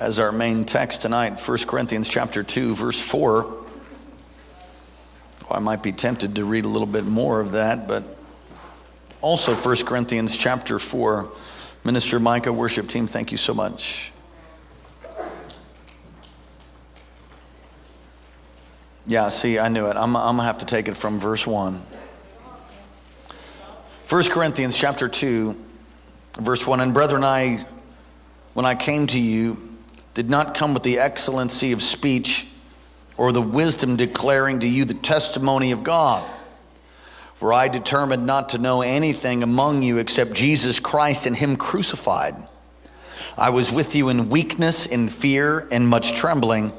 as our main text tonight 1 corinthians chapter 2 verse 4 well, i might be tempted to read a little bit more of that but also 1 corinthians chapter 4 minister micah worship team thank you so much. Yeah see i knew it. I'm, I'm gonna have to take it from verse 1 1 corinthians chapter 2 verse 1 and brethren i when i came to you did not come with the excellency of speech or the wisdom declaring to you the testimony of God. For I determined not to know anything among you except Jesus Christ and Him crucified. I was with you in weakness, in fear, and much trembling.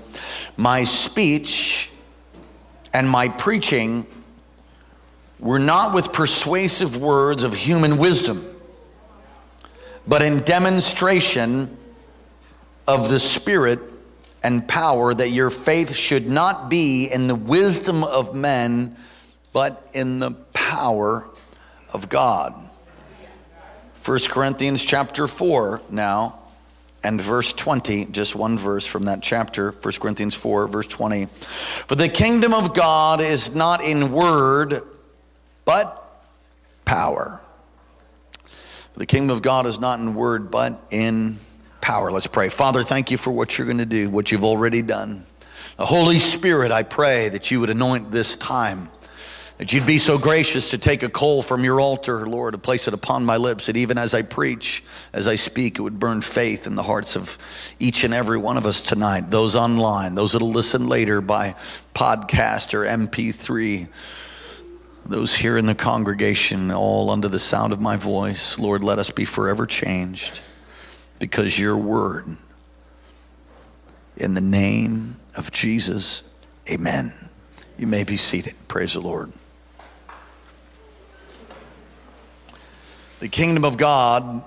My speech and my preaching were not with persuasive words of human wisdom, but in demonstration of the Spirit and power, that your faith should not be in the wisdom of men, but in the power of God. 1 Corinthians chapter 4 now, and verse 20, just one verse from that chapter, 1 Corinthians 4, verse 20. For the kingdom of God is not in word, but power. The kingdom of God is not in word, but in power. Let's pray. Father, thank you for what you're going to do, what you've already done. The Holy Spirit, I pray that you would anoint this time, that you'd be so gracious to take a coal from your altar, Lord, to place it upon my lips, that even as I preach, as I speak, it would burn faith in the hearts of each and every one of us tonight, those online, those that'll listen later by podcast or MP3 those here in the congregation, all under the sound of my voice, Lord, let us be forever changed because your word. In the name of Jesus, amen. You may be seated. Praise the Lord. The kingdom of God,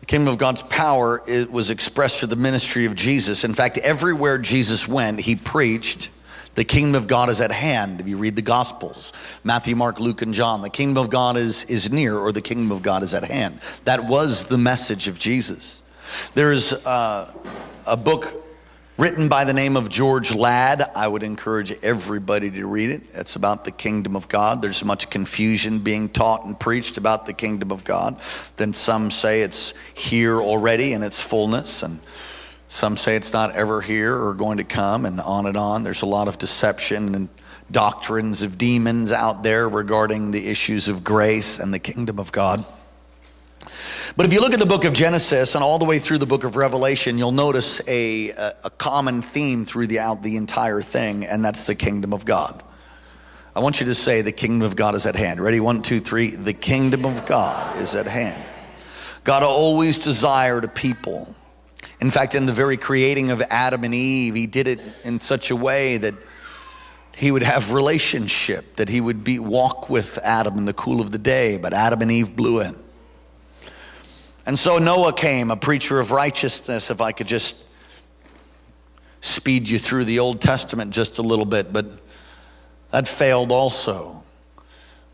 the kingdom of God's power it was expressed through the ministry of Jesus. In fact, everywhere Jesus went, he preached the kingdom of God is at hand. If you read the Gospels, Matthew, Mark, Luke, and John, the kingdom of God is, is near or the kingdom of God is at hand. That was the message of Jesus. There's uh, a book written by the name of George Ladd. I would encourage everybody to read it. It's about the kingdom of God. There's much confusion being taught and preached about the kingdom of God. Then some say it's here already in its fullness, and some say it's not ever here or going to come, and on and on. There's a lot of deception and doctrines of demons out there regarding the issues of grace and the kingdom of God. But if you look at the book of Genesis and all the way through the book of Revelation, you'll notice a, a, common theme throughout the entire thing, and that's the kingdom of God. I want you to say, The kingdom of God is at hand. Ready? One, two, three. The kingdom of God is at hand. God always desired a people in fact, in the very creating of Adam and Eve, he did it in such a way that he would have relationship, that he would be walk with Adam in the cool of the day, but Adam and Eve blew it. And so Noah came, a preacher of righteousness, if I could just speed you through the Old Testament just a little bit, but that failed also.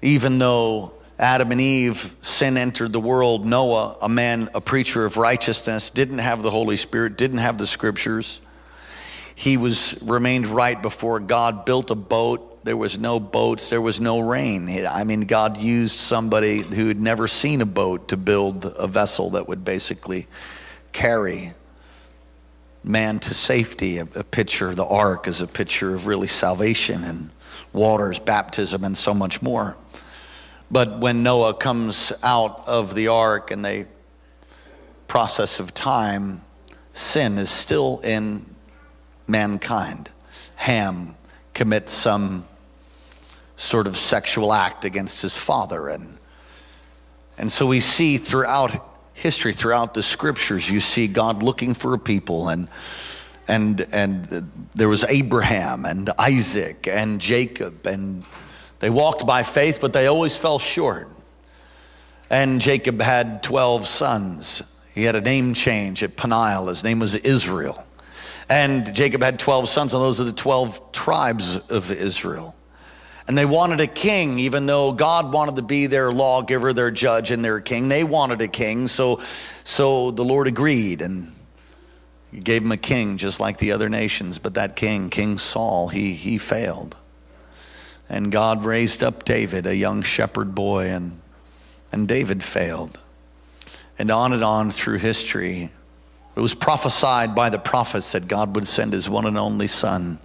Even though Adam and Eve, sin entered the world. Noah, a man, a preacher of righteousness, didn't have the Holy Spirit, didn't have the scriptures. He was remained right before God, built a boat. There was no boats, there was no rain. I mean, God used somebody who had never seen a boat to build a vessel that would basically carry man to safety. A, picture, the ark is a picture of really salvation and waters, baptism, and so much more. But when Noah comes out of the ark and the process of time, sin is still in mankind. Ham commits some sort of sexual act against his father. And, and so we see throughout history, throughout the scriptures, you see God looking for a people and And, and there was Abraham and Isaac and Jacob, and they walked by faith, but they always fell short. And Jacob had 12 sons. He had a name change at Peniel. His name was Israel. And Jacob had 12 sons, and those are the 12 tribes of Israel. And they wanted a king, even though God wanted to be their lawgiver, their judge, and their king. They wanted a king, so, so the Lord agreed and gave him a king just like the other nations. But that king, King Saul, he, he failed. And God raised up David, a young shepherd boy, and, and David failed. And on and on through history, it was prophesied by the prophets that God would send his one and only son,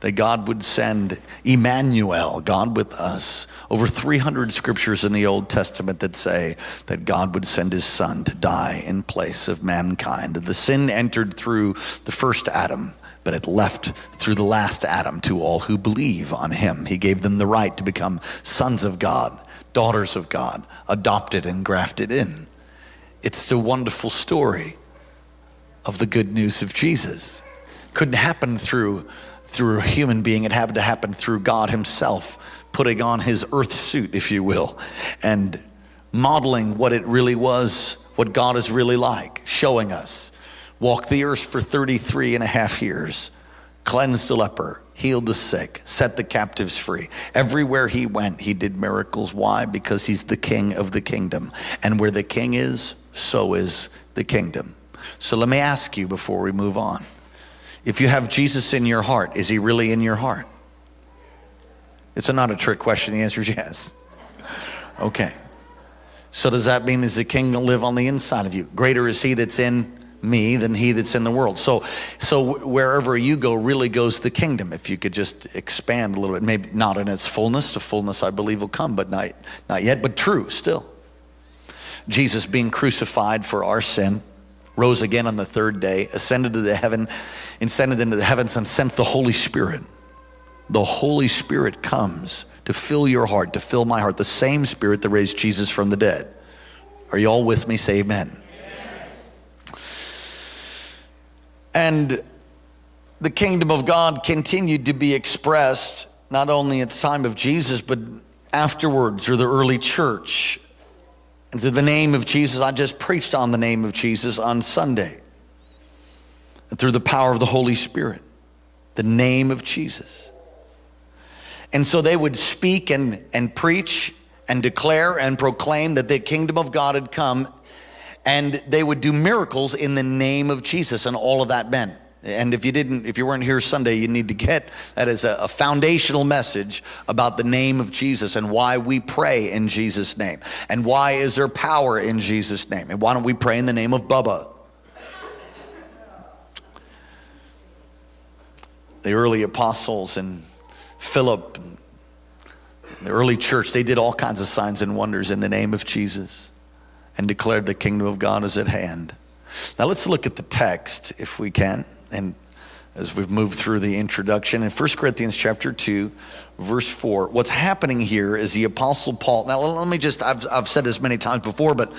that God would send Emmanuel, God with us. Over 300 scriptures in the Old Testament that say that God would send his son to die in place of mankind. The sin entered through the first Adam, but it left through the last Adam to all who believe on him. He gave them the right to become sons of God, daughters of God, adopted and grafted in. It's a wonderful story of the good news of Jesus. Couldn't happen through, through a human being, it had to happen through God Himself, putting on His earth suit, if you will, and modeling what it really was, what God is really like, showing us. Walked the earth for 33 and a half years, cleansed the leper, healed the sick, set the captives free. Everywhere he went, he did miracles. Why? Because he's the king of the kingdom. And where the king is, so is the kingdom. So let me ask you before we move on. If you have Jesus in your heart, is he really in your heart? It's a, not a trick question. The answer is yes. Okay. So does that mean is the king live on the inside of you? Greater is he that's in me than he that's in the world. So, so wherever you go really goes the kingdom. If you could just expand a little bit, maybe not in its fullness. The fullness I believe will come, but not, not yet, but true still. Jesus being crucified for our sin, rose again on the third day, ascended to the heaven, ascended into the heavens, and sent the Holy Spirit. The Holy Spirit comes to fill your heart, to fill my heart, the same Spirit that raised Jesus from the dead. Are you all with me? Say amen. And the kingdom of God continued to be expressed not only at the time of Jesus, but afterwards through the early church and through the name of Jesus, I just preached on the name of Jesus on Sunday. And through the power of the Holy Spirit, the name of Jesus. And so they would speak and, and preach and declare and proclaim that the kingdom of God had come, and they would do miracles in the name of Jesus, and all of that meant and if you didn't, if you weren't here Sunday, you need to get that as a, a, foundational message about the name of Jesus and why we pray in Jesus' name. And why is there power in Jesus' name? And why don't we pray in the name of Bubba? The early apostles and Philip, and the early church, they did all kinds of signs and wonders in the name of Jesus and declared the kingdom of God is at hand. Now let's look at the text if we can and as we've moved through the introduction in 1 Corinthians chapter 2 verse 4 what's happening here is the apostle Paul now let me just I've, I've said this many times before but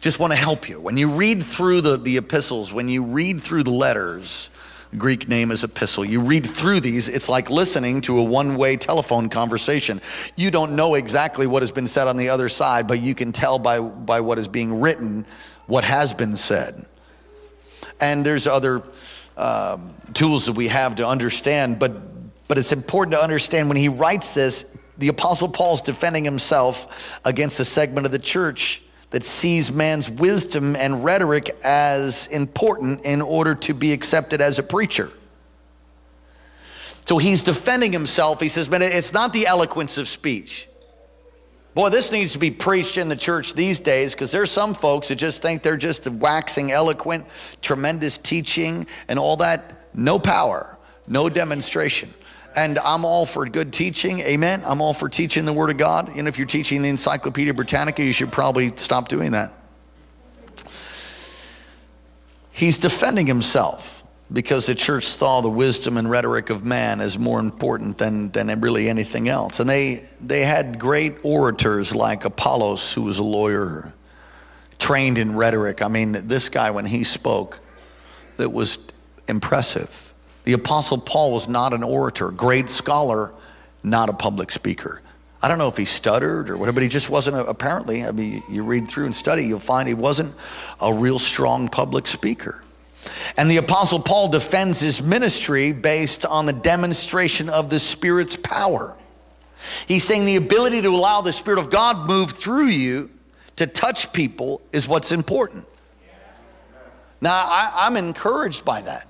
just want to help you when you read through the, the epistles when you read through the letters Greek name is epistle. You read through these, it's like listening to a one way telephone conversation. You don't know exactly what has been said on the other side, but you can tell by, by what is being written what has been said. And there's other um, tools that we have to understand, but, but it's important to understand when he writes this, the Apostle Paul's defending himself against a segment of the church that sees man's wisdom and rhetoric as important in order to be accepted as a preacher. So he's defending himself. He says, but it's not the eloquence of speech. Boy, this needs to be preached in the church these days because there's some folks that just think they're just waxing eloquent, tremendous teaching, and all that. No power, no demonstration. And I'm all for good teaching, amen. I'm all for teaching the Word of God. And if you're teaching the Encyclopedia Britannica, you should probably stop doing that. He's defending himself because the church saw the wisdom and rhetoric of man as more important than, than really anything else. And they, they had great orators like Apollos, who was a lawyer, trained in rhetoric. I mean, this guy, when he spoke, it was impressive. The Apostle Paul was not an orator, great scholar, not a public speaker. I don't know if he stuttered or whatever, but he just wasn't a, apparently. I mean, you read through and study, you'll find he wasn't a real strong public speaker. And the Apostle Paul defends his ministry based on the demonstration of the Spirit's power. He's saying the ability to allow the Spirit of God move through you to touch people is what's important. Now, I, am encouraged by that.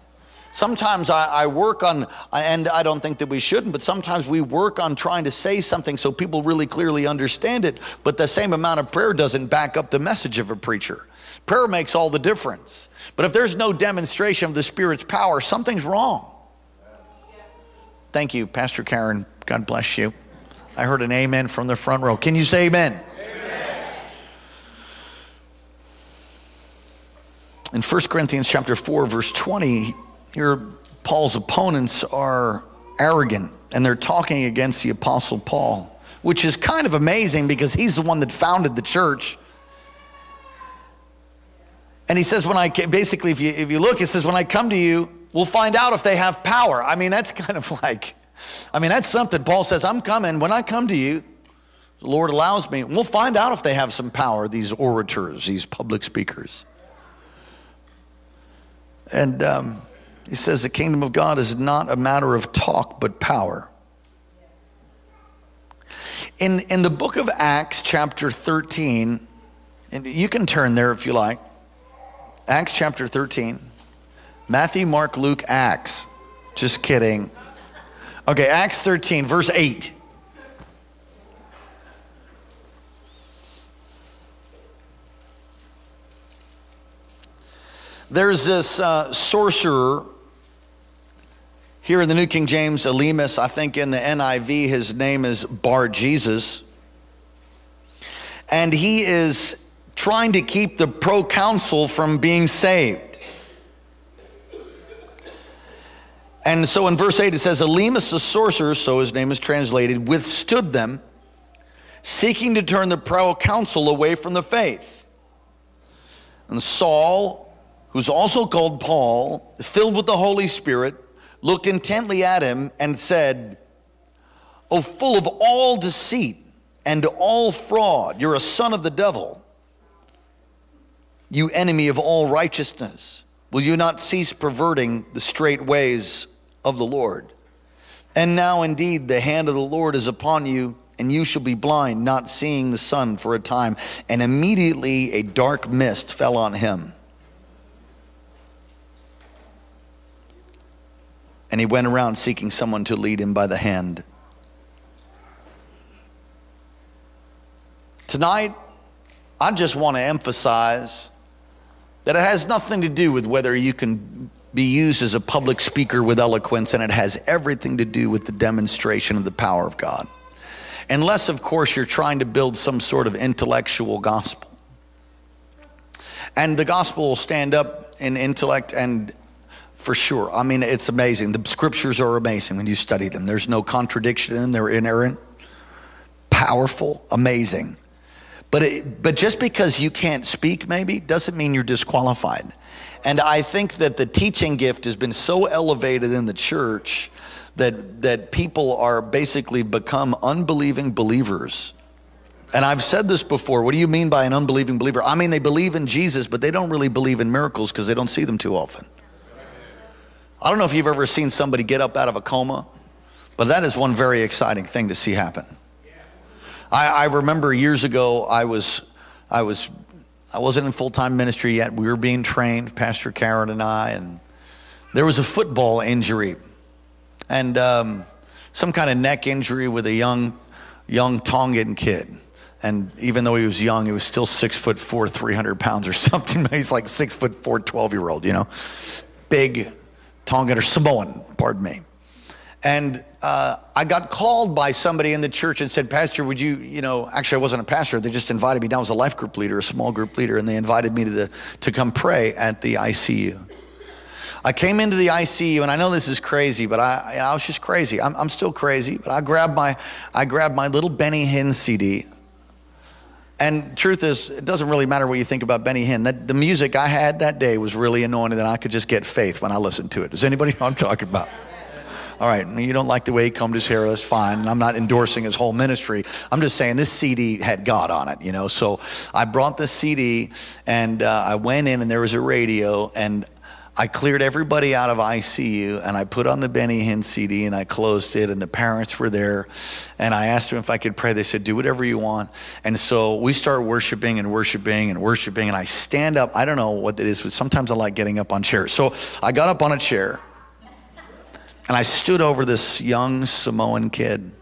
Sometimes I, I, work on, and I don't think that we shouldn't, but sometimes we work on trying to say something so people really clearly understand it, but the same amount of prayer doesn't back up the message of a preacher. Prayer makes all the difference. But if there's no demonstration of the Spirit's power, something's wrong. Thank you, Pastor Karen. God bless you. I heard an amen from the front row. Can you say amen? amen. In 1 Corinthians chapter 4 verse 20, here Paul's opponents are arrogant and they're talking against the apostle Paul, which is kind of amazing because he's the one that founded the church. And he says, when I basically, if you, if you look, it says, when I come to you, we'll find out if they have power. I mean, that's kind of like, I mean, that's something. Paul says, I'm coming. When I come to you, the Lord allows me. We'll find out if they have some power, these orators, these public speakers. And um, he says the kingdom of God is not a matter of talk, but power. In, in the book of Acts, chapter 13, and you can turn there if you like. Acts chapter 13. Matthew, Mark, Luke, Acts. Just kidding. Okay, Acts 13, verse 8. There's this uh, sorcerer here in the New King James, Elymas, I think in the NIV, his name is Bar Jesus. And he is trying to keep the proconsul from being saved. And so in verse 8 it says, Elymas the sorcerer, so his name is translated, withstood them, seeking to turn the proconsul away from the faith. And Saul, who's also called Paul, filled with the Holy Spirit, looked intently at him and said, Oh, full of all deceit and all fraud, you're a son of the devil. You enemy of all righteousness, will you not cease perverting the straight ways of the Lord. And now indeed the hand of the Lord is upon you, and you shall be blind, not seeing the sun for a time. And immediately a dark mist fell on him. And he went around seeking someone to lead him by the hand. Tonight, I just want to emphasize that it has nothing to do with whether you can be used as a public speaker with eloquence, and it has everything to do with the demonstration of the power of God. Unless, of course, you're trying to build some sort of intellectual gospel. And the gospel will stand up in intellect and for sure. I mean, it's amazing. The scriptures are amazing when you study them. There's no contradiction in them, they're inerrant, powerful, amazing. But, it, but just because you can't speak, maybe, doesn't mean you're disqualified. And I think that the teaching gift has been so elevated in the church that, that people are basically become unbelieving believers. And I've said this before. What do you mean by an unbelieving believer? I mean, they believe in Jesus, but they don't really believe in miracles because they don't see them too often. I don't know if you've ever seen somebody get up out of a coma, but that is one very exciting thing to see happen. I, I remember years ago, I was, I was I wasn't in full time ministry yet. We were being trained, Pastor Karen and I, and there was a football injury and um, some kind of neck injury with a young, young Tongan kid. And even though he was young, he was still six foot four, 300 pounds or something. He's like six foot four, 12 year old, you know, big Tongan or Samoan, pardon me. And uh, I got called by somebody in the church and said, Pastor, would you, you know, actually I wasn't a pastor. They just invited me down as a life group leader, a small group leader, and they invited me to, the, to come pray at the ICU. I came into the ICU, and I know this is crazy, but I, I was just crazy. I'm, I'm still crazy, but I grabbed my, I grabbed my little Benny Hinn CD, And truth is, it doesn't really matter what you think about Benny Hinn. That, the music I had that day was really anointed, and I could just get faith when I listened to it. Does anybody know what I'm talking about? All right, you don't like the way he combed his hair, that's fine. I'm not endorsing his whole ministry. I'm just saying this CD had God on it, you know. So I brought this CD and uh, I went in and there was a radio and I cleared everybody out of ICU and I put on the Benny Hinn CD and I closed it and the parents were there and I asked them if I could pray. They said, do whatever you want. And so we start worshiping and worshiping and worshiping and I stand up. I don't know what it is, but sometimes I like getting up on chairs. So I got up on a chair and I stood over this young Samoan kid.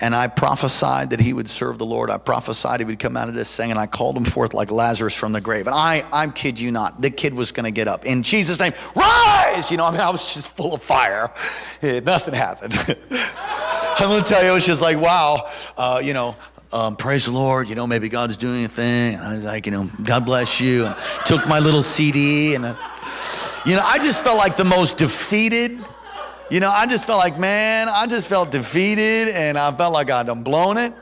And I prophesied that he would serve the Lord. I prophesied he would come out of this thing, and I called him forth like Lazarus from the grave. And I, I kid you not, the kid was going to get up. In Jesus' name, rise! You know, I mean, I was just full of fire. nothing happened. I'm going to tell you, it was just like, wow, uh, you know, um, praise the Lord, you know, maybe God's doing a thing. And I was like, you know, God bless you. And took my little CD, and, uh, you know, I just felt like the most defeated you know, I just felt like, man, I just felt defeated and I felt like I'd blown it.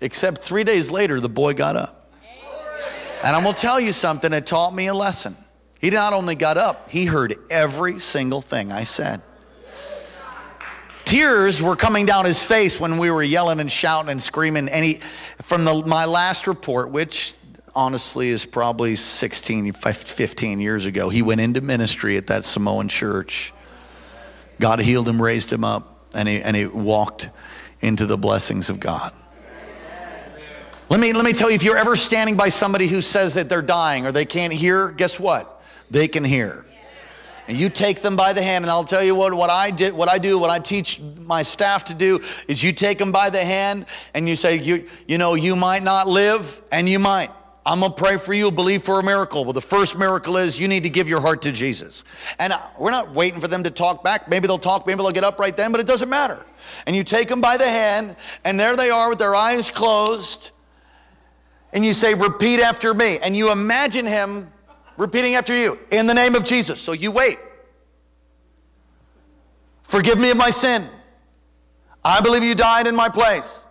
Except three days later, the boy got up. And I'm gonna tell you something it taught me a lesson. He not only got up, he heard every single thing I said. Tears were coming down his face when we were yelling and shouting and screaming. And he, from the, my last report, which honestly is probably 16, 15 years ago, he went into ministry at that Samoan church. God healed him, raised him up, and he, and he walked into the blessings of God. Let me, let me tell you if you're ever standing by somebody who says that they're dying or they can't hear, guess what? They can hear. And you take them by the hand, and I'll tell you what, what I did, what I do, what I teach my staff to do is you take them by the hand and you say, you, you know, you might not live and you might. I'm going to pray for you, believe for a miracle. Well, the first miracle is you need to give your heart to Jesus. And uh, we're not waiting for them to talk back. Maybe they'll talk, maybe they'll get up right then, but it doesn't matter. And you take them by the hand, and there they are with their eyes closed. And you say, Repeat after me. And you imagine him repeating after you in the name of Jesus. So you wait. Forgive me of my sin. I believe you died in my place.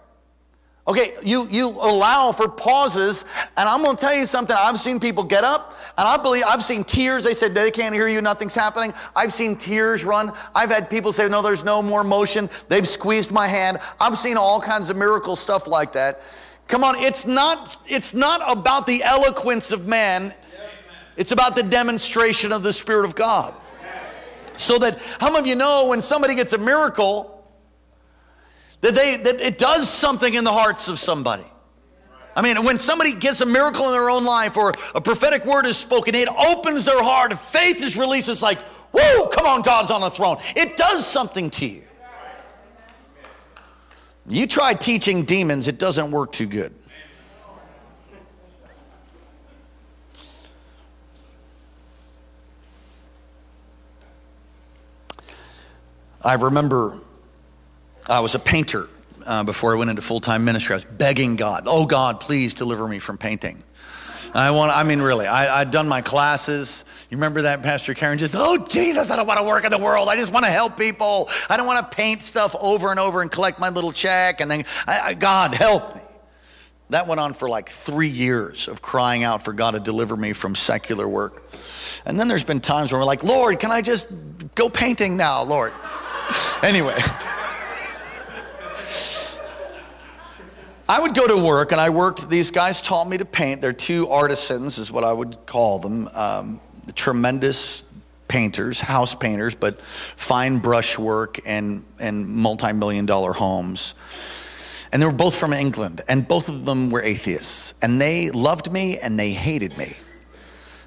Okay, you, you allow for pauses, and I'm gonna tell you something. I've seen people get up, and I believe I've seen tears. They said they can't hear you, nothing's happening. I've seen tears run. I've had people say, No, there's no more motion. They've squeezed my hand. I've seen all kinds of miracle stuff like that. Come on, it's not, it's not about the eloquence of man, it's about the demonstration of the Spirit of God. So that, how many of you know when somebody gets a miracle, that, they, that it does something in the hearts of somebody. I mean, when somebody gets a miracle in their own life or a prophetic word is spoken, it opens their heart. Faith is released. It's like, whoa, come on, God's on the throne. It does something to you. You try teaching demons, it doesn't work too good. I remember I was a painter uh, before I went into full time ministry. I was begging God, oh God, please deliver me from painting. I want, I mean, really, I, I'd done my classes. You remember that, Pastor Karen? Just, oh, Jesus, I don't want to work in the world. I just want to help people. I don't want to paint stuff over and over and collect my little check. And then, I, I, God, help me. That went on for like three years of crying out for God to deliver me from secular work. And then there's been times where we're like, Lord, can I just go painting now, Lord? anyway. I would go to work and I worked, these guys taught me to paint. They're two artisans, is what I would call them. Um, tremendous painters, house painters, but fine brushwork and, and multi million dollar homes. And they were both from England, and both of them were atheists. And they loved me and they hated me.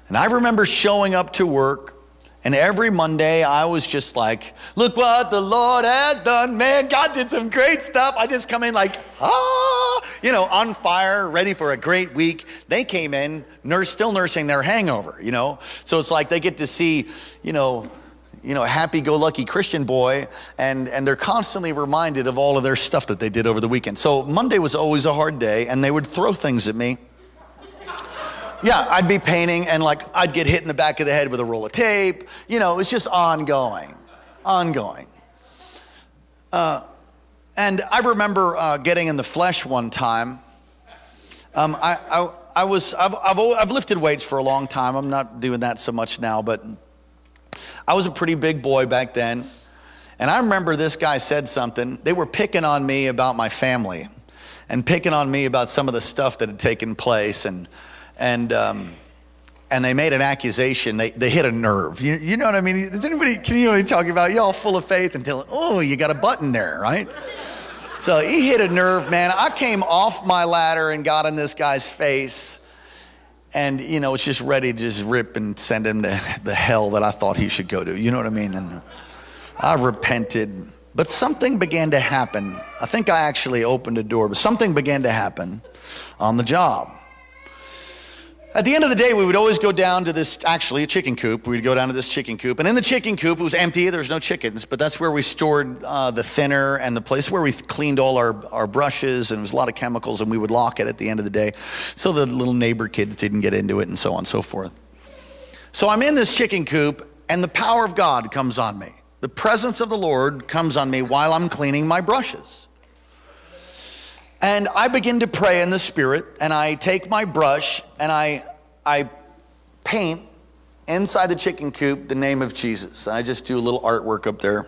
And I remember showing up to work and every Monday, I was just like, look what the Lord has done. Man, God did some great stuff. I just come in like, ah, you know, on fire, ready for a great week. They came in, nurse, still nursing their hangover, you know? So it's like they get to see, you know, you know, happy-go-lucky Christian boy, and, and they're constantly reminded of all of their stuff that they did over the weekend. So Monday was always a hard day, and they would throw things at me yeah, I'd be painting and like I'd get hit in the back of the head with a roll of tape. You know, it's just ongoing, ongoing. Uh, and I remember uh, getting in the flesh one time. Um, I, I, I was, I've, I've, I've lifted weights for a long time. I'm not doing that so much now, but I was a pretty big boy back then. And I remember this guy said something. They were picking on me about my family and picking on me about some of the stuff that had taken place. And, and, um, and they made an accusation. They, they hit a nerve. You, you know what I mean? Is anybody, can you know talking about? Y'all full of faith until, oh, you got a button there, right? So he hit a nerve, man. I came off my ladder and got in this guy's face. And, you know, it's just ready to just rip and send him to the hell that I thought he should go to. You know what I mean? And I repented. But something began to happen. I think I actually opened a door, but something began to happen on the job. At the end of the day, we would always go down to this, actually, a chicken coop. We'd go down to this chicken coop. And in the chicken coop, it was empty. There was no chickens, but that's where we stored uh, the thinner and the place where we cleaned all our, our brushes. And there was a lot of chemicals, and we would lock it at the end of the day so the little neighbor kids didn't get into it and so on and so forth. So I'm in this chicken coop, and the power of God comes on me. The presence of the Lord comes on me while I'm cleaning my brushes. And I begin to pray in the spirit, and I take my brush and I, I paint inside the chicken coop the name of Jesus. I just do a little artwork up there.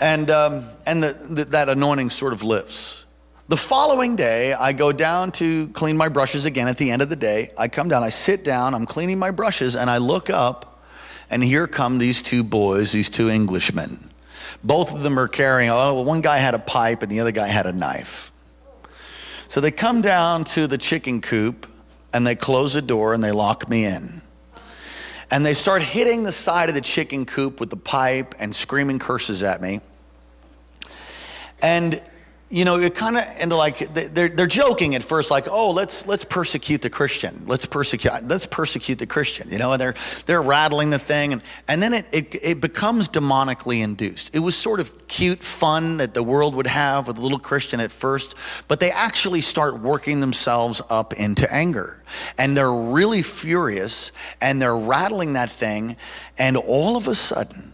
And, um, and the, the, that anointing sort of lifts. The following day, I go down to clean my brushes again at the end of the day. I come down, I sit down, I'm cleaning my brushes, and I look up, and here come these two boys, these two Englishmen. Both of them are carrying, oh, one guy had a pipe and the other guy had a knife. So they come down to the chicken coop and they close the door and they lock me in. And they start hitting the side of the chicken coop with the pipe and screaming curses at me. And you know, it kind of and like they're they're joking at first, like, oh, let's let's persecute the Christian, let's persecute let's persecute the Christian, you know, and they're they're rattling the thing, and and then it it, it becomes demonically induced. It was sort of cute fun that the world would have with a little Christian at first, but they actually start working themselves up into anger, and they're really furious, and they're rattling that thing, and all of a sudden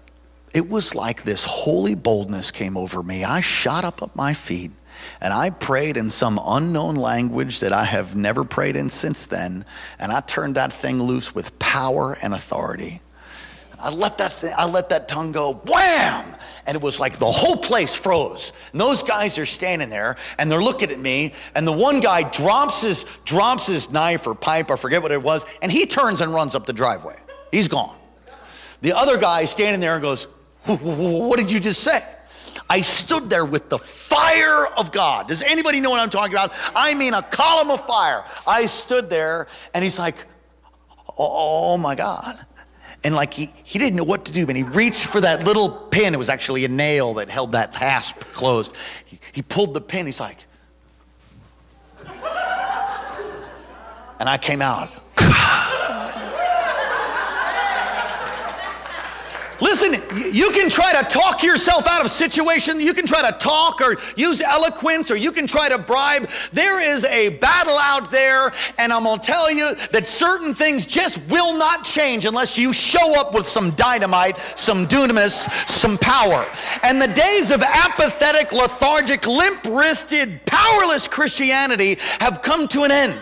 it was like this holy boldness came over me. I shot up at my feet and I prayed in some unknown language that I have never prayed in since then. And I turned that thing loose with power and authority. I let that, thing, I let that tongue go, wham! And it was like the whole place froze. And those guys are standing there and they're looking at me. And the one guy drops his, drops his knife or pipe, I forget what it was, and he turns and runs up the driveway. He's gone. The other guy is standing there and goes, what did you just say? I stood there with the fire of God. Does anybody know what I'm talking about? I mean, a column of fire. I stood there and he's like, oh, oh my God. And like he, he didn't know what to do, but he reached for that little pin. It was actually a nail that held that hasp closed. He, he pulled the pin. He's like, and I came out. Listen, you can try to talk yourself out of situations. You can try to talk or use eloquence or you can try to bribe. There is a battle out there, and I'm going to tell you that certain things just will not change unless you show up with some dynamite, some dunamis, some power. And the days of apathetic, lethargic, limp wristed, powerless Christianity have come to an end.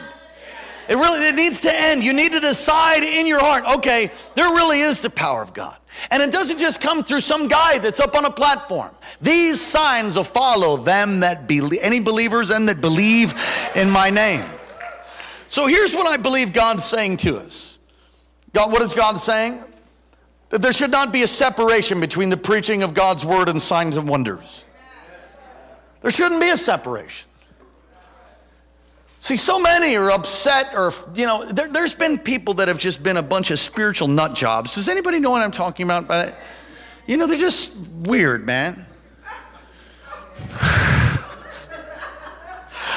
It really it needs to end. You need to decide in your heart, okay, there really is the power of God. And it doesn't just come through some guy that's up on a platform. These signs will follow them that believe, any believers and that believe in my name. So here's what I believe God's saying to us. God, what is God saying? That there should not be a separation between the preaching of God's word and signs and wonders. There shouldn't be a separation. See, so many are upset, or, you know, there, has been people that have just been a bunch of spiritual nut jobs. Does anybody know what I'm talking about by that? You know, they're just weird, man.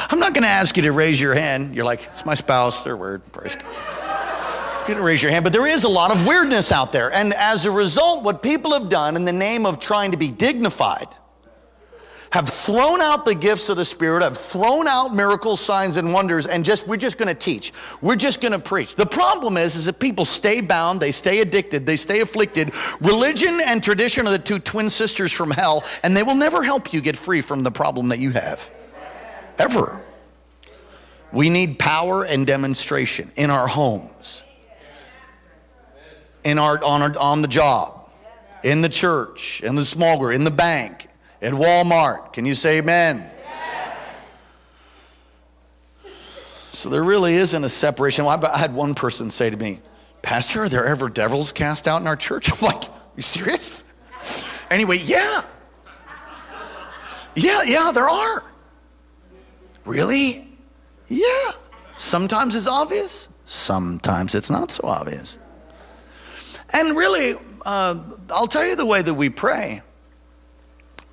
I'm not going to ask you to raise your hand. You're like, it's my spouse, they're weird. Praise God. You can raise your hand, but there is a lot of weirdness out there. And as a result, what people have done in the name of trying to be dignified, have thrown out the gifts of the Spirit, have thrown out miracles, signs, and wonders, and just we're just going to teach. We're just going to preach. The problem is, is that people stay bound, they stay addicted, they stay afflicted. Religion and tradition are the two twin sisters from hell, and they will never help you get free from the problem that you have. Ever. We need power and demonstration in our homes, in our, on, our, on the job, in the church, in the small group, in the bank, at Walmart. Can you say amen? So there really isn't a separation. I had one person say to me, Pastor, are there ever devils cast out in our church? I'm like, you serious? Anyway, yeah. Yeah, yeah, there are. Really? Yeah. Sometimes it's obvious, sometimes it's not so obvious. And really, uh, I'll tell you the way that we pray.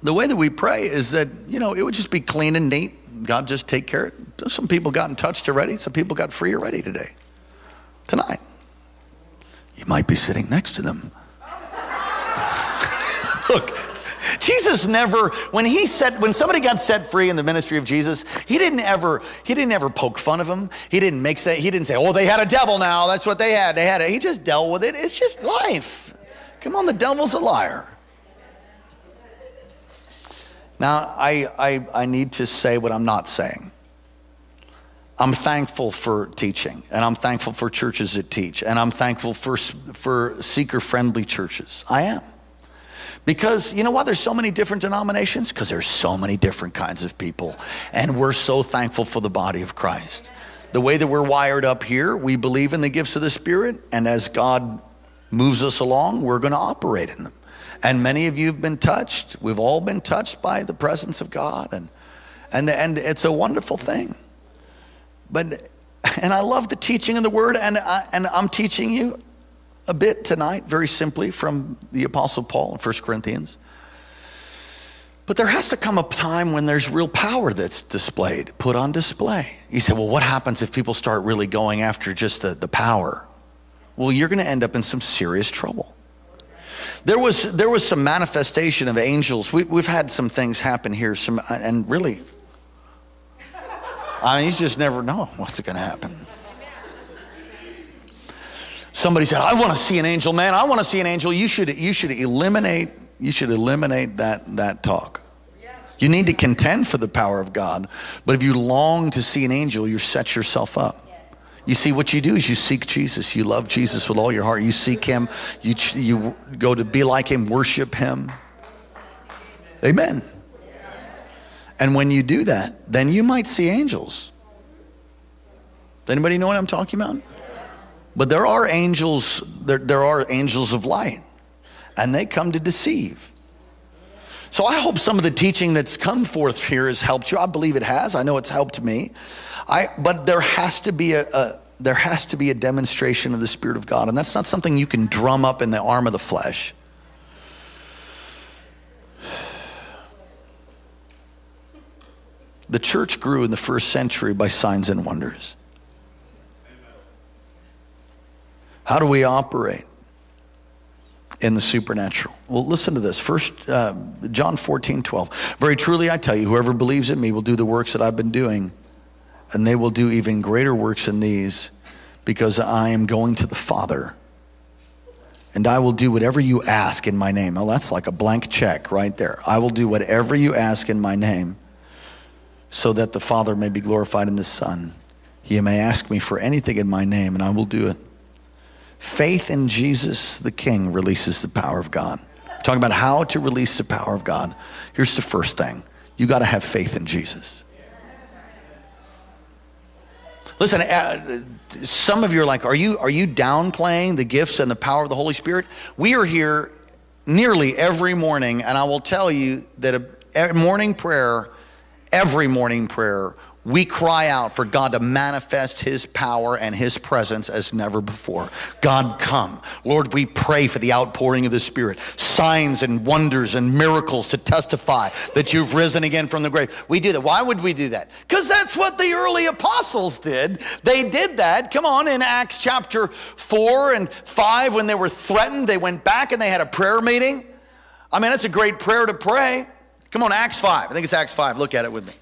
The way that we pray is that, you know, it would just be clean and neat. God just take care of it. Some people got in touch already. Some people got free already today, tonight. You might be sitting next to them. Look, Jesus never, when he said, when somebody got set free in the ministry of Jesus, he didn't ever, he didn't ever poke fun of them. He didn't make say, he didn't say, oh, they had a devil now. That's what they had. They had it. He just dealt with it. It's just life. Come on, the devil's a liar. Now, I, I, I need to say what I'm not saying. I'm thankful for teaching, and I'm thankful for churches that teach, and I'm thankful for, for seeker friendly churches. I am. Because you know why there's so many different denominations? Because there's so many different kinds of people. And we're so thankful for the body of Christ. The way that we're wired up here, we believe in the gifts of the Spirit, and as God moves us along, we're going to operate in them. And many of you have been touched. We've all been touched by the presence of God. And, and, and it's a wonderful thing. But, and I love the teaching of the word, and, I, and I'm teaching you a bit tonight, very simply, from the Apostle Paul in 1 Corinthians. But there has to come a time when there's real power that's displayed, put on display. You say, well, what happens if people start really going after just the, the power? Well, you're going to end up in some serious trouble. There was, there was some manifestation of angels. We, we've had some things happen here, some, and really, I mean, you just never know what's going to happen. Somebody said, I want to see an angel, man. I want to see an angel. You should, you should eliminate, you should eliminate that, that talk. You need to contend for the power of God. But if you long to see an angel, you set yourself up. You see, what you do is you seek Jesus. You love Jesus with all your heart. You seek him. You, you go to be like him, worship him. Amen. And when you do that, then you might see angels. Does anybody know what I'm talking about? But there are angels, there, there are angels of light, and they come to deceive. So I hope some of the teaching that's come forth here has helped you. I believe it has. I know it's helped me. I, but there has to be a, a there has to be a demonstration of the Spirit of God, and that's not something you can drum up in the arm of the flesh. The church grew in the first century by signs and wonders. How do we operate in the supernatural? Well, listen to this. First, uh, John 14, 12. Very truly I tell you, whoever believes in me will do the works that I've been doing, and they will do even greater works than these, because I am going to the Father. And I will do whatever you ask in my name. Well, that's like a blank check right there. I will do whatever you ask in my name, so that the Father may be glorified in the Son. You may ask me for anything in my name, and I will do it. Faith in Jesus the King releases the power of God. Talking about how to release the power of God. Here's the first thing you got to have faith in Jesus. Listen, uh, some of you are like, are you, are you downplaying the gifts and the power of the Holy Spirit? We are here nearly every morning, and I will tell you that a morning prayer, every morning prayer, we cry out for God to manifest His power and His presence as never before. God, come. Lord, we pray for the outpouring of the Spirit, signs and wonders and miracles to testify that you've risen again from the grave. We do that. Why would we do that? Because that's what the early apostles did. They did that. Come on, in Acts chapter 4 and 5, when they were threatened, they went back and they had a prayer meeting. I mean, it's a great prayer to pray. Come on, Acts 5. I think it's Acts 5. Look at it with me.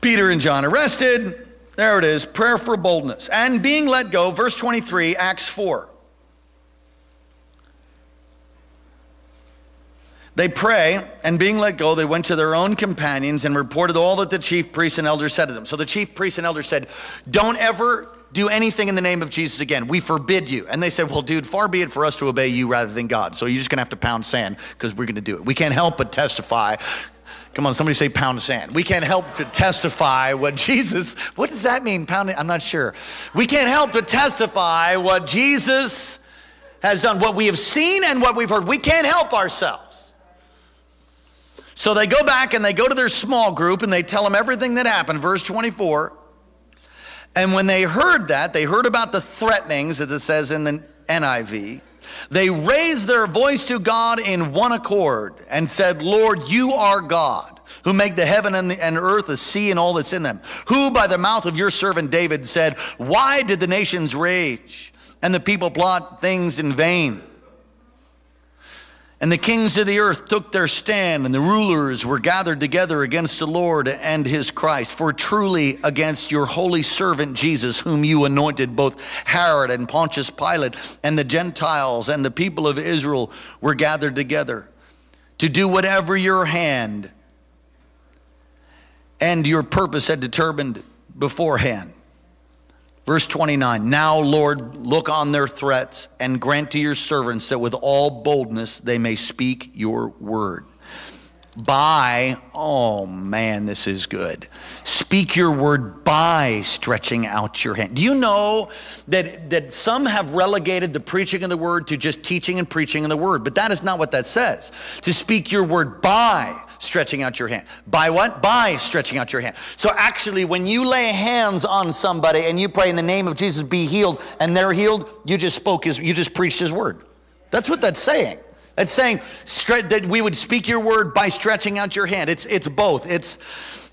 Peter and John arrested. There it is, prayer for boldness. And being let go, verse 23, Acts 4. They pray, and being let go, they went to their own companions and reported all that the chief priests and elders said to them. So the chief priests and elders said, Don't ever do anything in the name of Jesus again. We forbid you. And they said, Well, dude, far be it for us to obey you rather than God. So you're just gonna have to pound sand because we're gonna do it. We can't help but testify. Come on, somebody say pound of sand. We can't help to testify what Jesus, what does that mean? Pound, I'm not sure. We can't help to testify what Jesus has done, what we have seen and what we've heard. We can't help ourselves. So they go back and they go to their small group and they tell them everything that happened. Verse 24. And when they heard that, they heard about the threatenings, as it says in the NIV. They raised their voice to God in one accord and said, Lord, you are God, who make the heaven and, the, and earth, the sea, and all that's in them. Who by the mouth of your servant David said, Why did the nations rage and the people plot things in vain? And the kings of the earth took their stand, and the rulers were gathered together against the Lord and his Christ. For truly against your holy servant Jesus, whom you anointed, both Herod and Pontius Pilate, and the Gentiles and the people of Israel were gathered together to do whatever your hand and your purpose had determined beforehand. Verse 29 Now, Lord, look on their threats and grant to your servants that with all boldness they may speak your word. By, oh man, this is good. Speak your word by stretching out your hand. Do you know that, that some have relegated the preaching of the word to just teaching and preaching of the word? But that is not what that says. To speak your word by stretching out your hand. By what? By stretching out your hand. So actually, when you lay hands on somebody and you pray in the name of Jesus, be healed, and they're healed, you just spoke his, you just preached his word. That's what that's saying. That's saying that we would speak your word by stretching out your hand. It's, it's both. It's,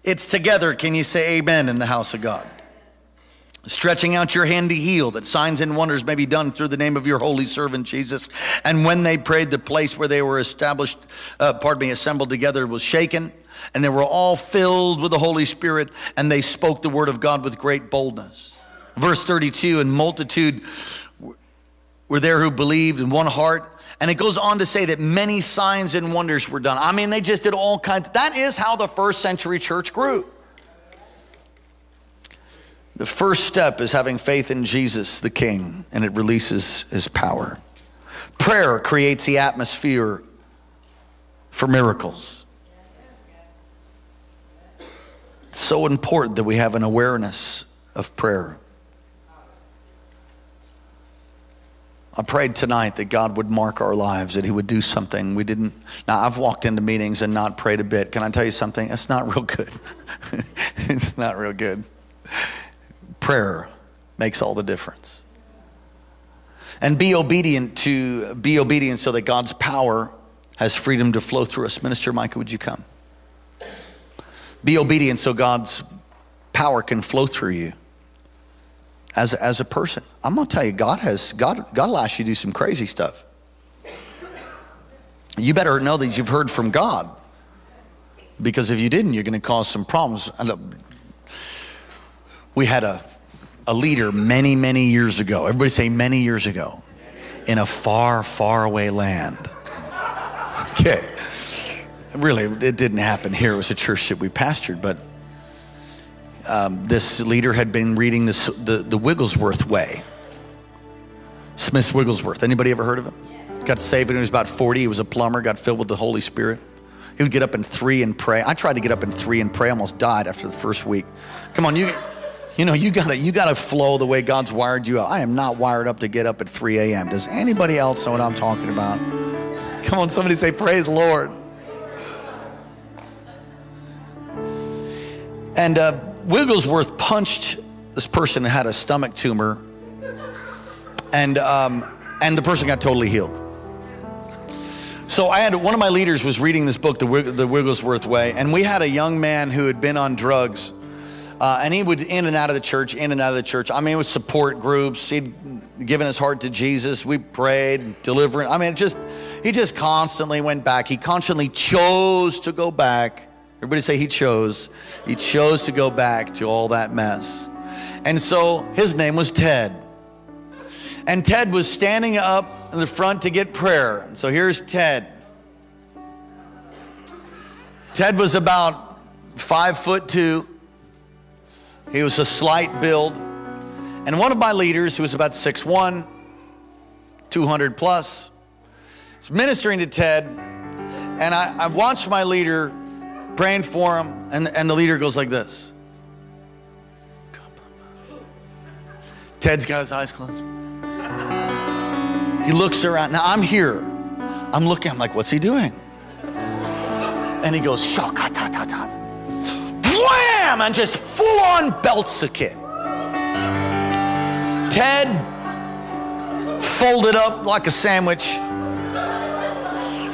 it's together. Can you say amen in the house of God? Stretching out your hand to heal, that signs and wonders may be done through the name of your holy servant Jesus. And when they prayed, the place where they were established, uh, pardon me, assembled together was shaken, and they were all filled with the Holy Spirit, and they spoke the word of God with great boldness. Verse 32 And multitude were there who believed in one heart and it goes on to say that many signs and wonders were done. I mean, they just did all kinds. That is how the first century church grew. The first step is having faith in Jesus, the King, and it releases his power. Prayer creates the atmosphere for miracles. It's so important that we have an awareness of prayer. I prayed tonight that God would mark our lives, that He would do something we didn't. Now, I've walked into meetings and not prayed a bit. Can I tell you something? It's not real good. it's not real good. Prayer makes all the difference. And be obedient to, be obedient so that God's power has freedom to flow through us. Minister Micah, would you come? Be obedient so God's power can flow through you as, as a person. I'm going to tell you, God has, God, God will ask you to do some crazy stuff. You better know that you've heard from God. Because if you didn't, you're going to cause some problems. We had a, a leader many, many years ago. Everybody say many years ago. In a far, far away land. Okay. Really, it didn't happen here. It was a church that we pastored, but um, this leader had been reading this, the, the Wigglesworth Way. Smith Wigglesworth. Anybody ever heard of him? Got saved when he was about 40. He was a plumber, got filled with the Holy Spirit. He would get up in three and pray. I tried to get up in three and pray, almost died after the first week. Come on, you, you know, you gotta, you gotta flow the way God's wired you up. I am not wired up to get up at 3 a.m. Does anybody else know what I'm talking about? Come on, somebody say, Praise the Lord. And uh, Wigglesworth punched this person who had a stomach tumor, and, um, and the person got totally healed. So I had one of my leaders was reading this book, the Wigglesworth Way, and we had a young man who had been on drugs, uh, and he would in and out of the church, in and out of the church. I mean, it was support groups. He'd given his heart to Jesus. We prayed, delivering. I mean, just he just constantly went back. He constantly chose to go back Everybody say he chose. He chose to go back to all that mess. And so his name was Ted. And Ted was standing up in the front to get prayer. And so here's Ted. Ted was about five foot two. He was a slight build. And one of my leaders, who was about 6'1, 200 plus, is ministering to Ted. And I, I watched my leader praying for him, and, and the leader goes like this. Ted's got his eyes closed. He looks around. Now I'm here. I'm looking, I'm like, what's he doing? And he goes, shaka ta ta ta. Wham! And just full on belts a kid. Ted folded up like a sandwich,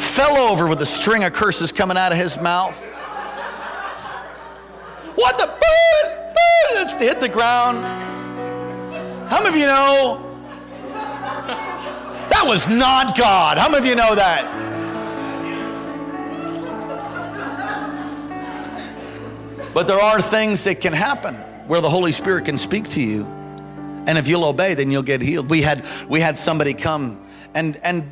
fell over with a string of curses coming out of his mouth. What the? Just hit the ground. How many of you know that was not God? How many of you know that? But there are things that can happen where the Holy Spirit can speak to you. And if you'll obey, then you'll get healed. We had we had somebody come and and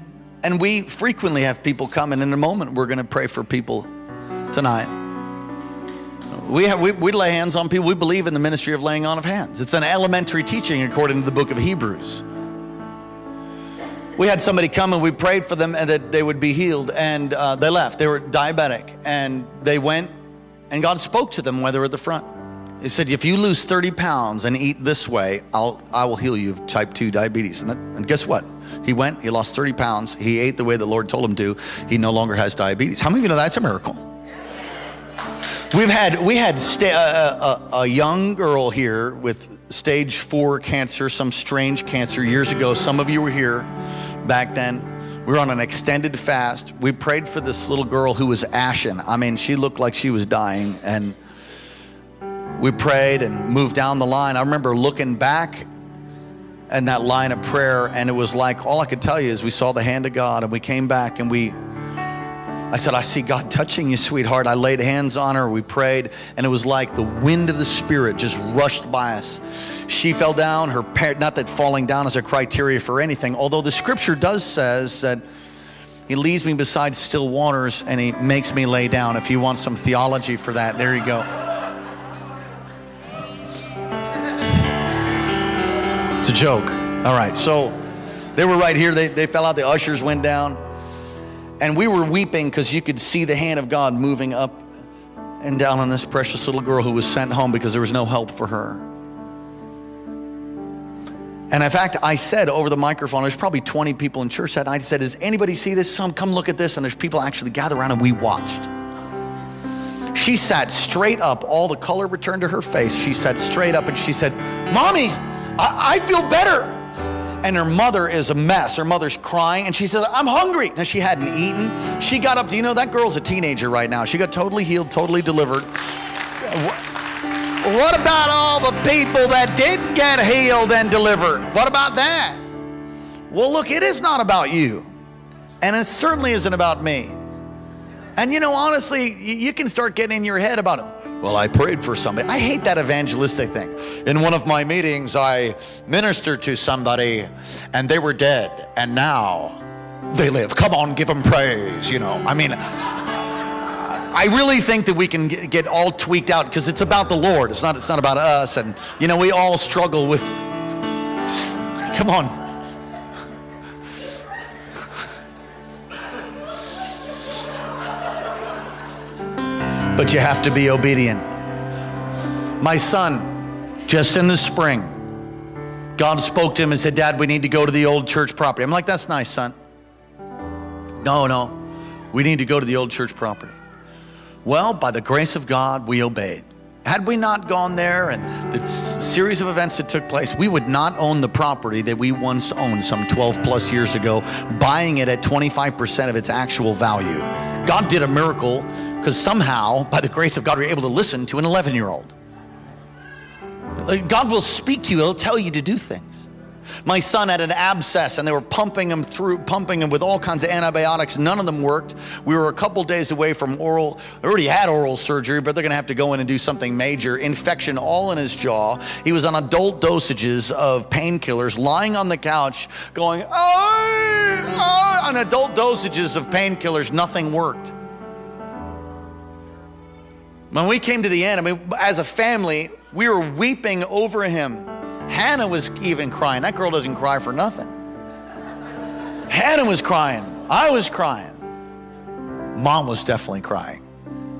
and we frequently have people come and in a moment we're going to pray for people tonight. We, have, we, we lay hands on people. We believe in the ministry of laying on of hands. It's an elementary teaching according to the book of Hebrews. We had somebody come and we prayed for them and that they would be healed, and uh, they left. They were diabetic, and they went, and God spoke to them while they were at the front. He said, "If you lose 30 pounds and eat this way, I'll I will heal you of type 2 diabetes." And, that, and guess what? He went. He lost 30 pounds. He ate the way the Lord told him to. He no longer has diabetes. How many of you know that's a miracle? We've had we had sta- a, a, a young girl here with stage four cancer, some strange cancer years ago. Some of you were here back then. We were on an extended fast. We prayed for this little girl who was ashen. I mean, she looked like she was dying, and we prayed and moved down the line. I remember looking back in that line of prayer, and it was like all I could tell you is we saw the hand of God, and we came back and we I said, I see God touching you, sweetheart. I laid hands on her, we prayed, and it was like the wind of the Spirit just rushed by us. She fell down, her parent, not that falling down is a criteria for anything, although the scripture does says that he leads me beside still waters and he makes me lay down. If you want some theology for that, there you go. It's a joke. All right, so they were right here. They, they fell out, the ushers went down. And we were weeping because you could see the hand of God moving up and down on this precious little girl who was sent home because there was no help for her. And in fact, I said over the microphone, there's probably 20 people in church that night. I said, Does anybody see this? Some come look at this. And there's people actually gathered around and we watched. She sat straight up, all the color returned to her face. She sat straight up and she said, Mommy, I, I feel better and her mother is a mess. Her mother's crying, and she says, I'm hungry. Now, she hadn't eaten. She got up. Do you know that girl's a teenager right now? She got totally healed, totally delivered. What about all the people that didn't get healed and delivered? What about that? Well, look, it is not about you, and it certainly isn't about me. And you know, honestly, you can start getting in your head about it. Well, I prayed for somebody. I hate that evangelistic thing. In one of my meetings, I ministered to somebody and they were dead and now they live. Come on, give them praise, you know. I mean, I really think that we can get all tweaked out because it's about the Lord. It's not, it's not about us. And, you know, we all struggle with, come on. But you have to be obedient. My son, just in the spring, God spoke to him and said, Dad, we need to go to the old church property. I'm like, That's nice, son. No, no, we need to go to the old church property. Well, by the grace of God, we obeyed. Had we not gone there and the series of events that took place, we would not own the property that we once owned some 12 plus years ago, buying it at 25% of its actual value. God did a miracle because somehow, by the grace of God, we are able to listen to an 11 year old. Uh, God will speak to you, He'll tell you to do things. My son had an abscess and they were pumping him through, pumping him with all kinds of antibiotics. None of them worked. We were a couple days away from oral, already had oral surgery, but they're gonna have to go in and do something major. Infection all in his jaw. He was on adult dosages of painkillers, lying on the couch, going, oh, oh, on adult dosages of painkillers. Nothing worked. When we came to the end, I mean, as a family, we were weeping over him. Hannah was even crying. That girl doesn't cry for nothing. Hannah was crying. I was crying. Mom was definitely crying.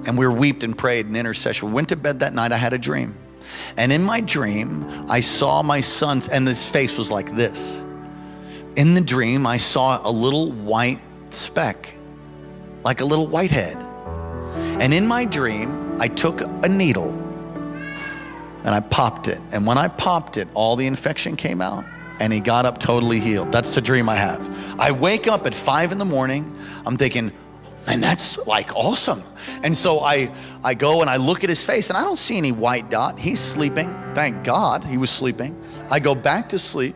And we wept and prayed in intercession. We went to bed that night. I had a dream. And in my dream, I saw my son's, and his face was like this. In the dream, I saw a little white speck, like a little whitehead. And in my dream, I took a needle and I popped it. And when I popped it, all the infection came out and he got up totally healed. That's the dream I have. I wake up at five in the morning. I'm thinking, and that's like awesome. And so I, I go and I look at his face and I don't see any white dot. He's sleeping. Thank God he was sleeping. I go back to sleep.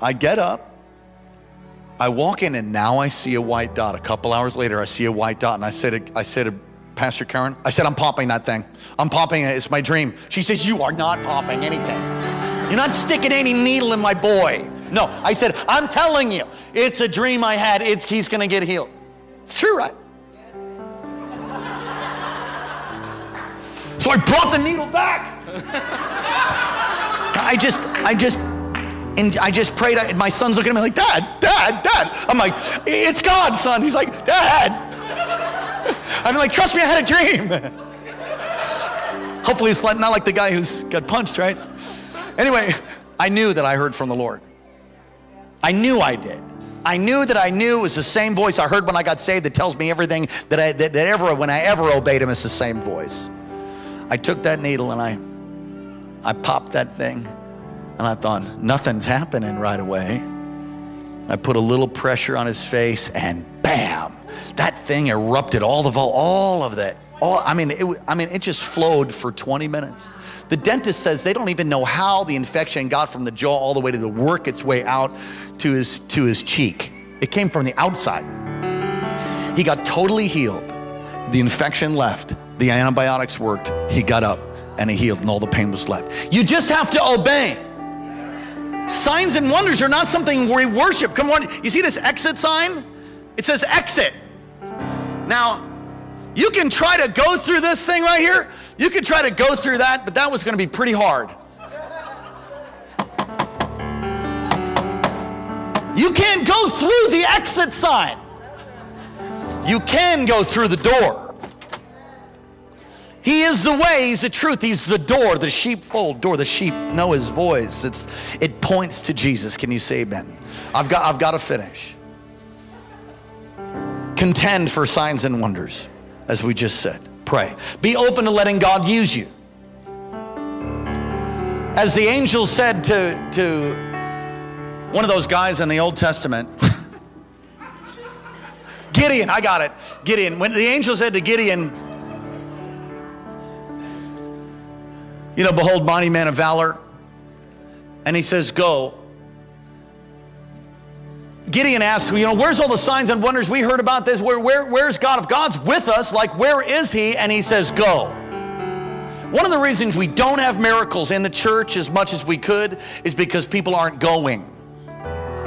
I get up. I walk in and now I see a white dot. A couple hours later, I see a white dot and I said, I said Pastor Karen, I said, I'm popping that thing. I'm popping it. It's my dream. She says, You are not popping anything. You're not sticking any needle in my boy. No, I said, I'm telling you, it's a dream I had. It's, he's going to get healed. It's true, right? So I brought the needle back. I just, I just, and I just prayed. I, my son's looking at me like, Dad, Dad, Dad. I'm like, it's God, son. He's like, Dad. I'm like, trust me, I had a dream. Hopefully, it's not like the guy who's got punched, right? Anyway, I knew that I heard from the Lord. I knew I did. I knew that I knew it was the same voice I heard when I got saved that tells me everything that I that, that ever when I ever obeyed him. It's the same voice. I took that needle and I, I popped that thing, and I thought, nothing's happening right away. I put a little pressure on his face, and bam, that thing erupted. All the vol, all of that. All I mean, it, I mean, it just flowed for 20 minutes. The dentist says they don't even know how the infection got from the jaw all the way to the work its way out to his to his cheek. It came from the outside. He got totally healed. The infection left the antibiotics worked, he got up and he healed, and all the pain was left. You just have to obey. Signs and wonders are not something we worship. Come on, you see this exit sign? It says exit. Now, you can try to go through this thing right here. You can try to go through that, but that was going to be pretty hard. You can't go through the exit sign. You can go through the door. He is the way, He's the truth, He's the door, the sheepfold door. The sheep know His voice. It's, it points to Jesus. Can you say amen? I've got, I've got to finish. Contend for signs and wonders, as we just said. Pray. Be open to letting God use you. As the angel said to, to one of those guys in the Old Testament, Gideon, I got it. Gideon. When the angel said to Gideon, you know, behold, mighty man of valor. And he says, Go. Gideon asks, you know, where's all the signs and wonders we heard about this? Where, where, where's God? If God's with us, like, where is he? And he says, Go. One of the reasons we don't have miracles in the church as much as we could is because people aren't going.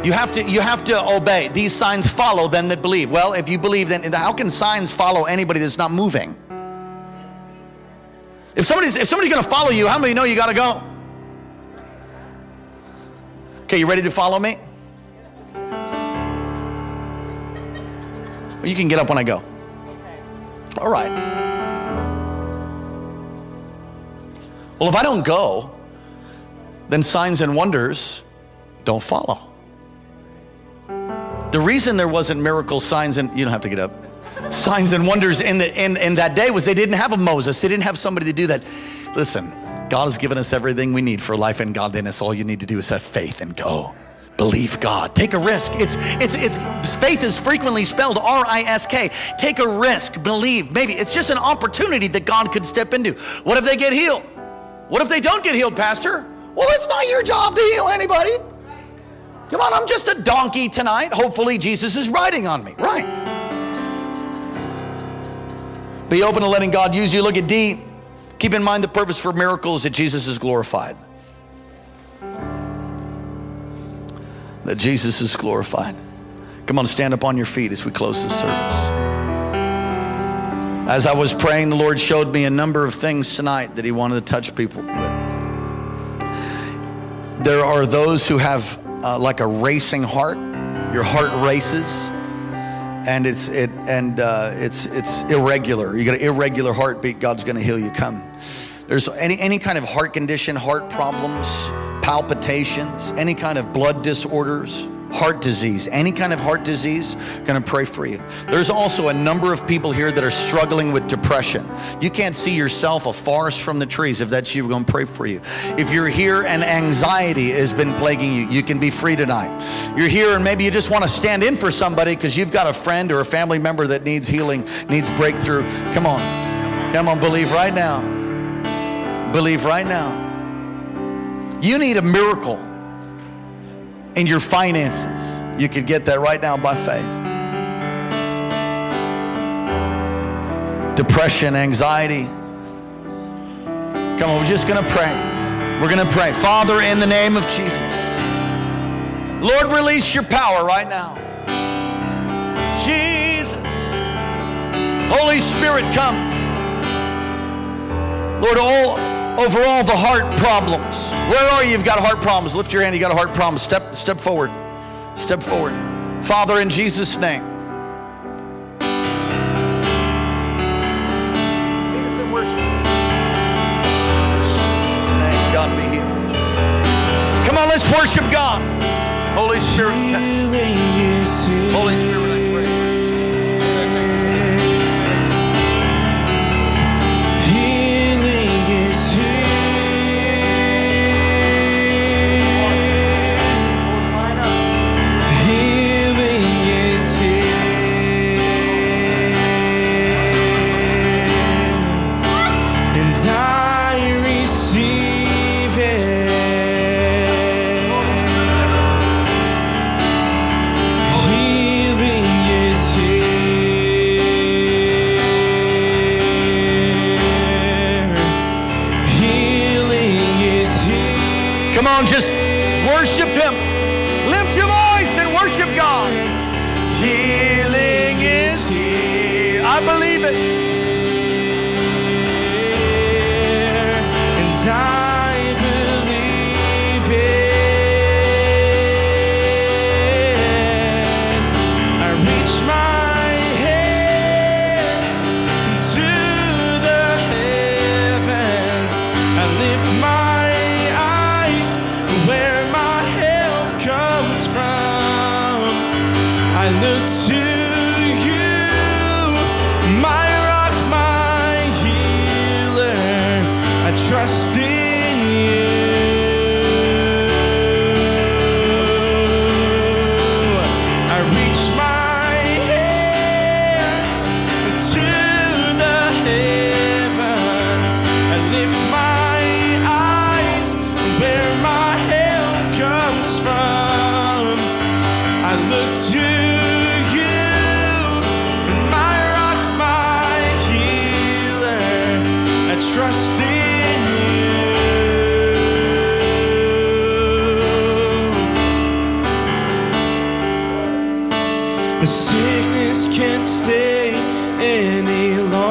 You have to you have to obey. These signs follow them that believe. Well, if you believe, then how can signs follow anybody that's not moving? If somebody's, if somebody's going to follow you, how many know you got to go? Okay, you ready to follow me? You can get up when I go. All right. Well, if I don't go, then signs and wonders don't follow. The reason there wasn't miracle signs and you don't have to get up signs and wonders in, the, in, in that day was they didn't have a Moses. They didn't have somebody to do that. Listen, God has given us everything we need for life and godliness. All you need to do is have faith and go. Believe God. Take a risk. It's, it's, it's, faith is frequently spelled R I S K. Take a risk. Believe. Maybe it's just an opportunity that God could step into. What if they get healed? What if they don't get healed, Pastor? Well, it's not your job to heal anybody. Come on, I'm just a donkey tonight. Hopefully, Jesus is riding on me. Right. Be open to letting God use you. Look at D. Keep in mind the purpose for miracles that Jesus is glorified. That Jesus is glorified. Come on, stand up on your feet as we close this service. As I was praying, the Lord showed me a number of things tonight that He wanted to touch people with. There are those who have uh, like a racing heart. Your heart races, and it's it and uh, it's it's irregular. You got an irregular heartbeat. God's going to heal you. Come. There's any any kind of heart condition, heart problems, palpitations, any kind of blood disorders heart disease, any kind of heart disease, to pray for you. There's also a number of people here that are struggling with depression. You can't see yourself a forest from the trees. If that's you, we're to pray for you. If you're here and anxiety has been plaguing you, you can be free tonight. You're here and maybe you just want to stand in for somebody because you've got a friend or a family member that needs healing, needs breakthrough. Come on. Come on, believe right now. Believe right now. You need a miracle in your finances. You could get that right now by faith. Depression, anxiety. Come on, we're just going to pray. We're going to pray. Father, in the name of Jesus, Lord, release your power right now. Jesus. Holy Spirit, come. Lord, all over all the heart problems. Where are you? You've got heart problems. Lift your hand. You got a heart problem. Step, step forward. Step forward. Father, in Jesus' name. Jesus' name, God be healed. Come on, let's worship God. Holy Spirit. Holy Spirit, The sickness can't stay any longer.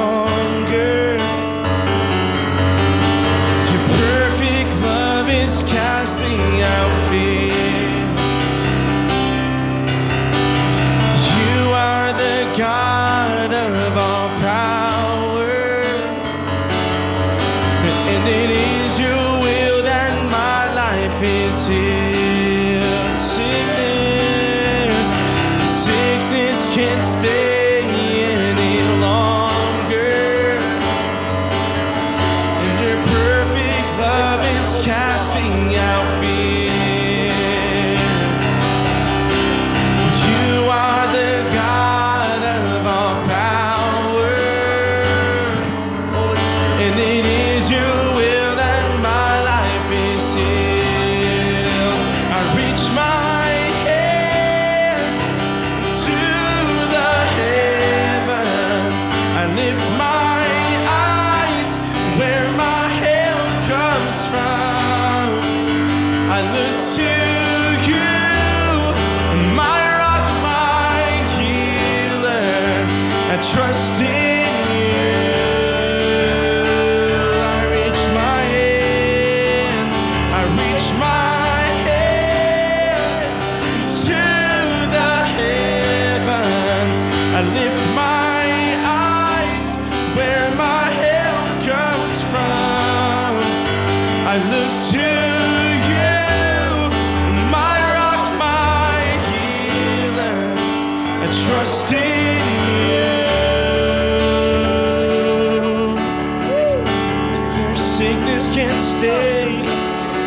Can't stay.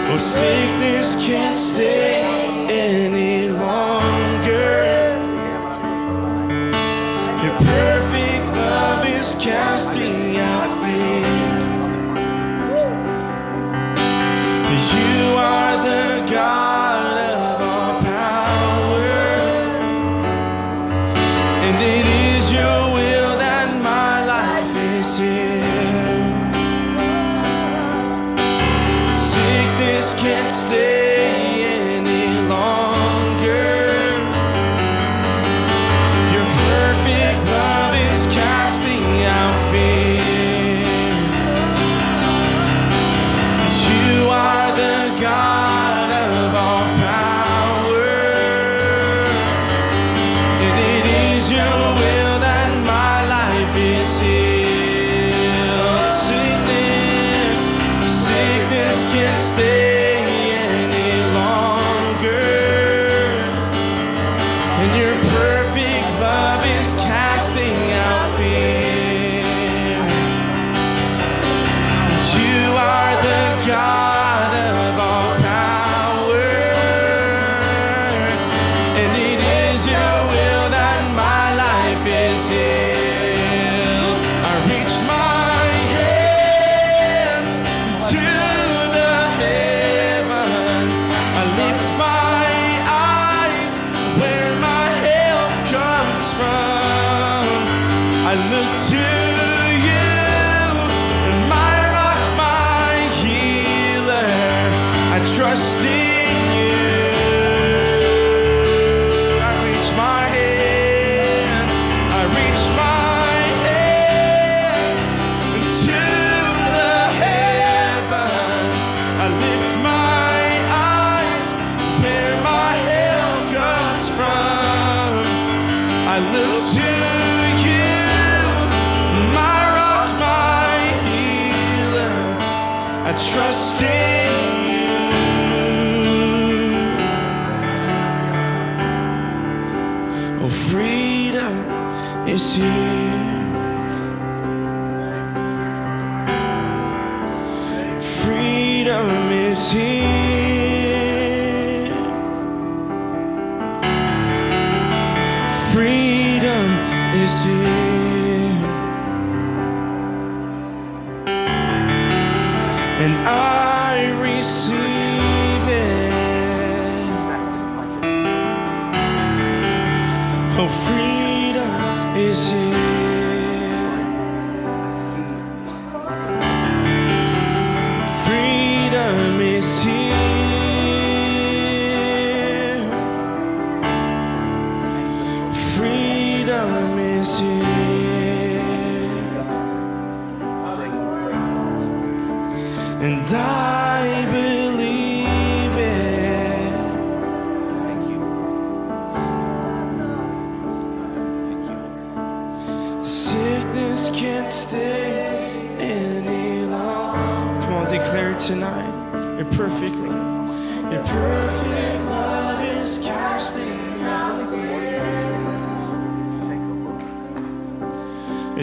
Oh, sickness can't stay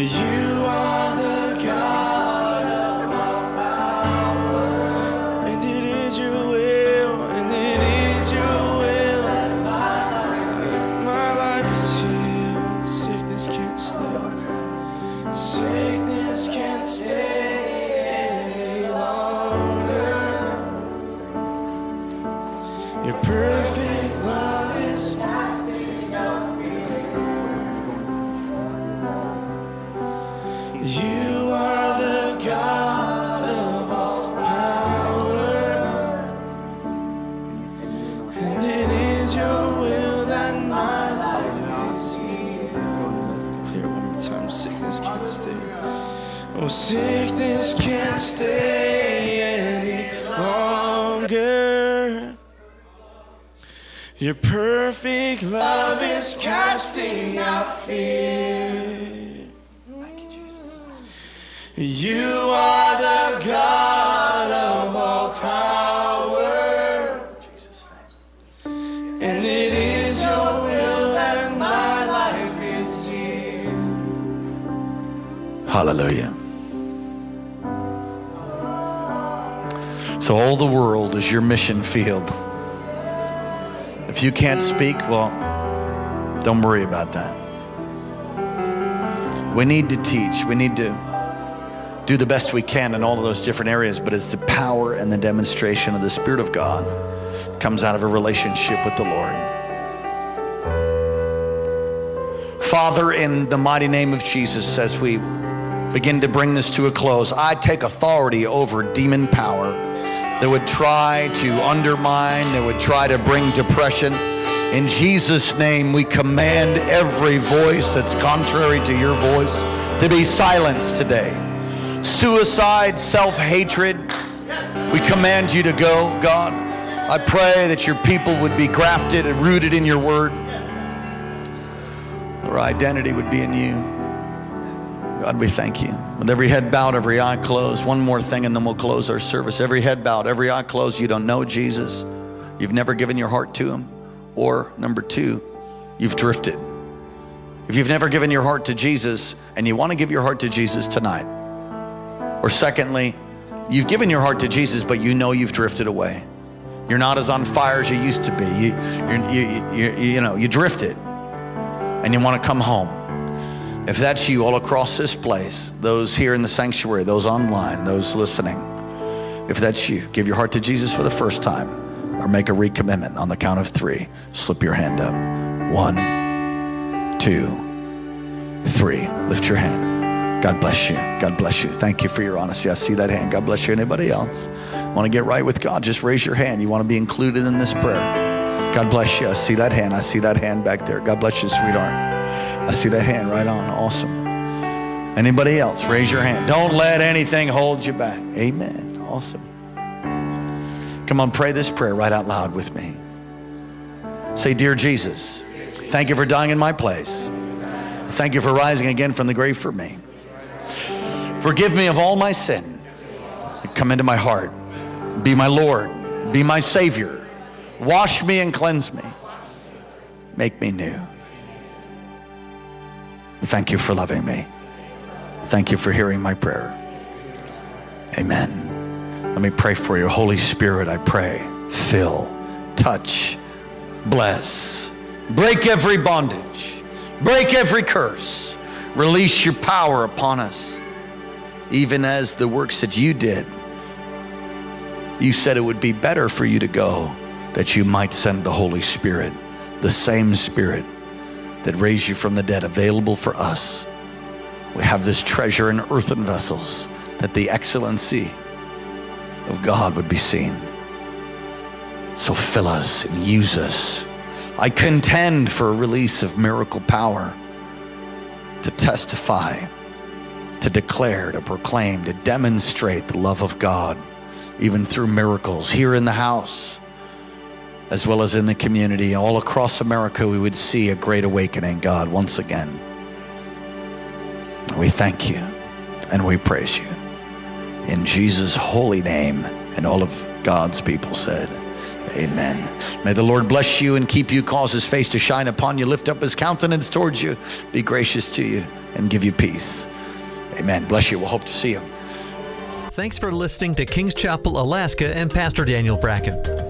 You are perfect love is casting out fear. You are the God of all power. And it is your will that my life is here. Hallelujah. So all the world is your mission field. If you can't speak, well, don't worry about that. We need to teach. We need to do the best we can in all of those different areas, but it's the power and the demonstration of the Spirit of God comes out of a relationship with the Lord. Father, in the mighty name of Jesus, as we begin to bring this to a close, I take authority over demon power that would try to undermine, that would try to bring depression. In Jesus' name, we command every voice that's contrary to your voice to be silenced today. Suicide, self hatred, we command you to go, God. I pray that your people would be grafted and rooted in your word. Their identity would be in you. God, we thank you. With every head bowed, every eye closed. One more thing, and then we'll close our service. Every head bowed, every eye closed. You don't know Jesus. You've never given your heart to him. Or number two, you've drifted. If you've never given your heart to Jesus and you want to give your heart to Jesus tonight, or secondly, you've given your heart to Jesus, but you know you've drifted away. You're not as on fire as you used to be. You, you, you, you, know, you drifted and you want to come home. If that's you all across this place, those here in the sanctuary, those online, those listening, if that's you, give your heart to Jesus for the first time or make a recommitment on the count of three. Slip your hand up. One, two, three. Lift your hand. God bless you. God bless you. Thank you for your honesty. I see that hand. God bless you. Anybody else want to get right with God? Just raise your hand. You want to be included in this prayer. God bless you. I see that hand. I see that hand back there. God bless you, sweetheart. I see that hand right on. Awesome. Anybody else? Raise your hand. Don't let anything hold you back. Amen. Awesome. Come on, pray this prayer right out loud with me. Say, Dear Jesus, thank you for dying in my place. Thank you for rising again from the grave for me. Forgive me of all my sin. Come into my heart. Be my Lord. Be my Savior. Wash me and cleanse me. Make me new. Thank you for loving me. Thank you for hearing my prayer. Amen. Let me pray for you. Holy Spirit, I pray. Fill, touch, bless, break every bondage, break every curse, release your power upon us, even as the works that you did. You said it would be better for you to go that you might send the Holy Spirit, the same Spirit that raised you from the dead, available for us. We have this treasure in earthen vessels that the excellency of God would be seen. So fill us and use us. I contend for a release of miracle power to testify, to declare, to proclaim, to demonstrate the love of God, even through miracles here in the house, as well as in the community. All across America, we would see a great awakening, God, once again. We thank you and we praise you in Jesus' holy name. And all of God's people said, Amen. May the Lord bless you and keep you, cause his face to shine upon you, lift up his countenance towards you, be gracious to you, and give you peace. Amen. Bless you. We'll hope to see you. Thanks for listening to Kings Chapel, Alaska, and Pastor Daniel Bracken.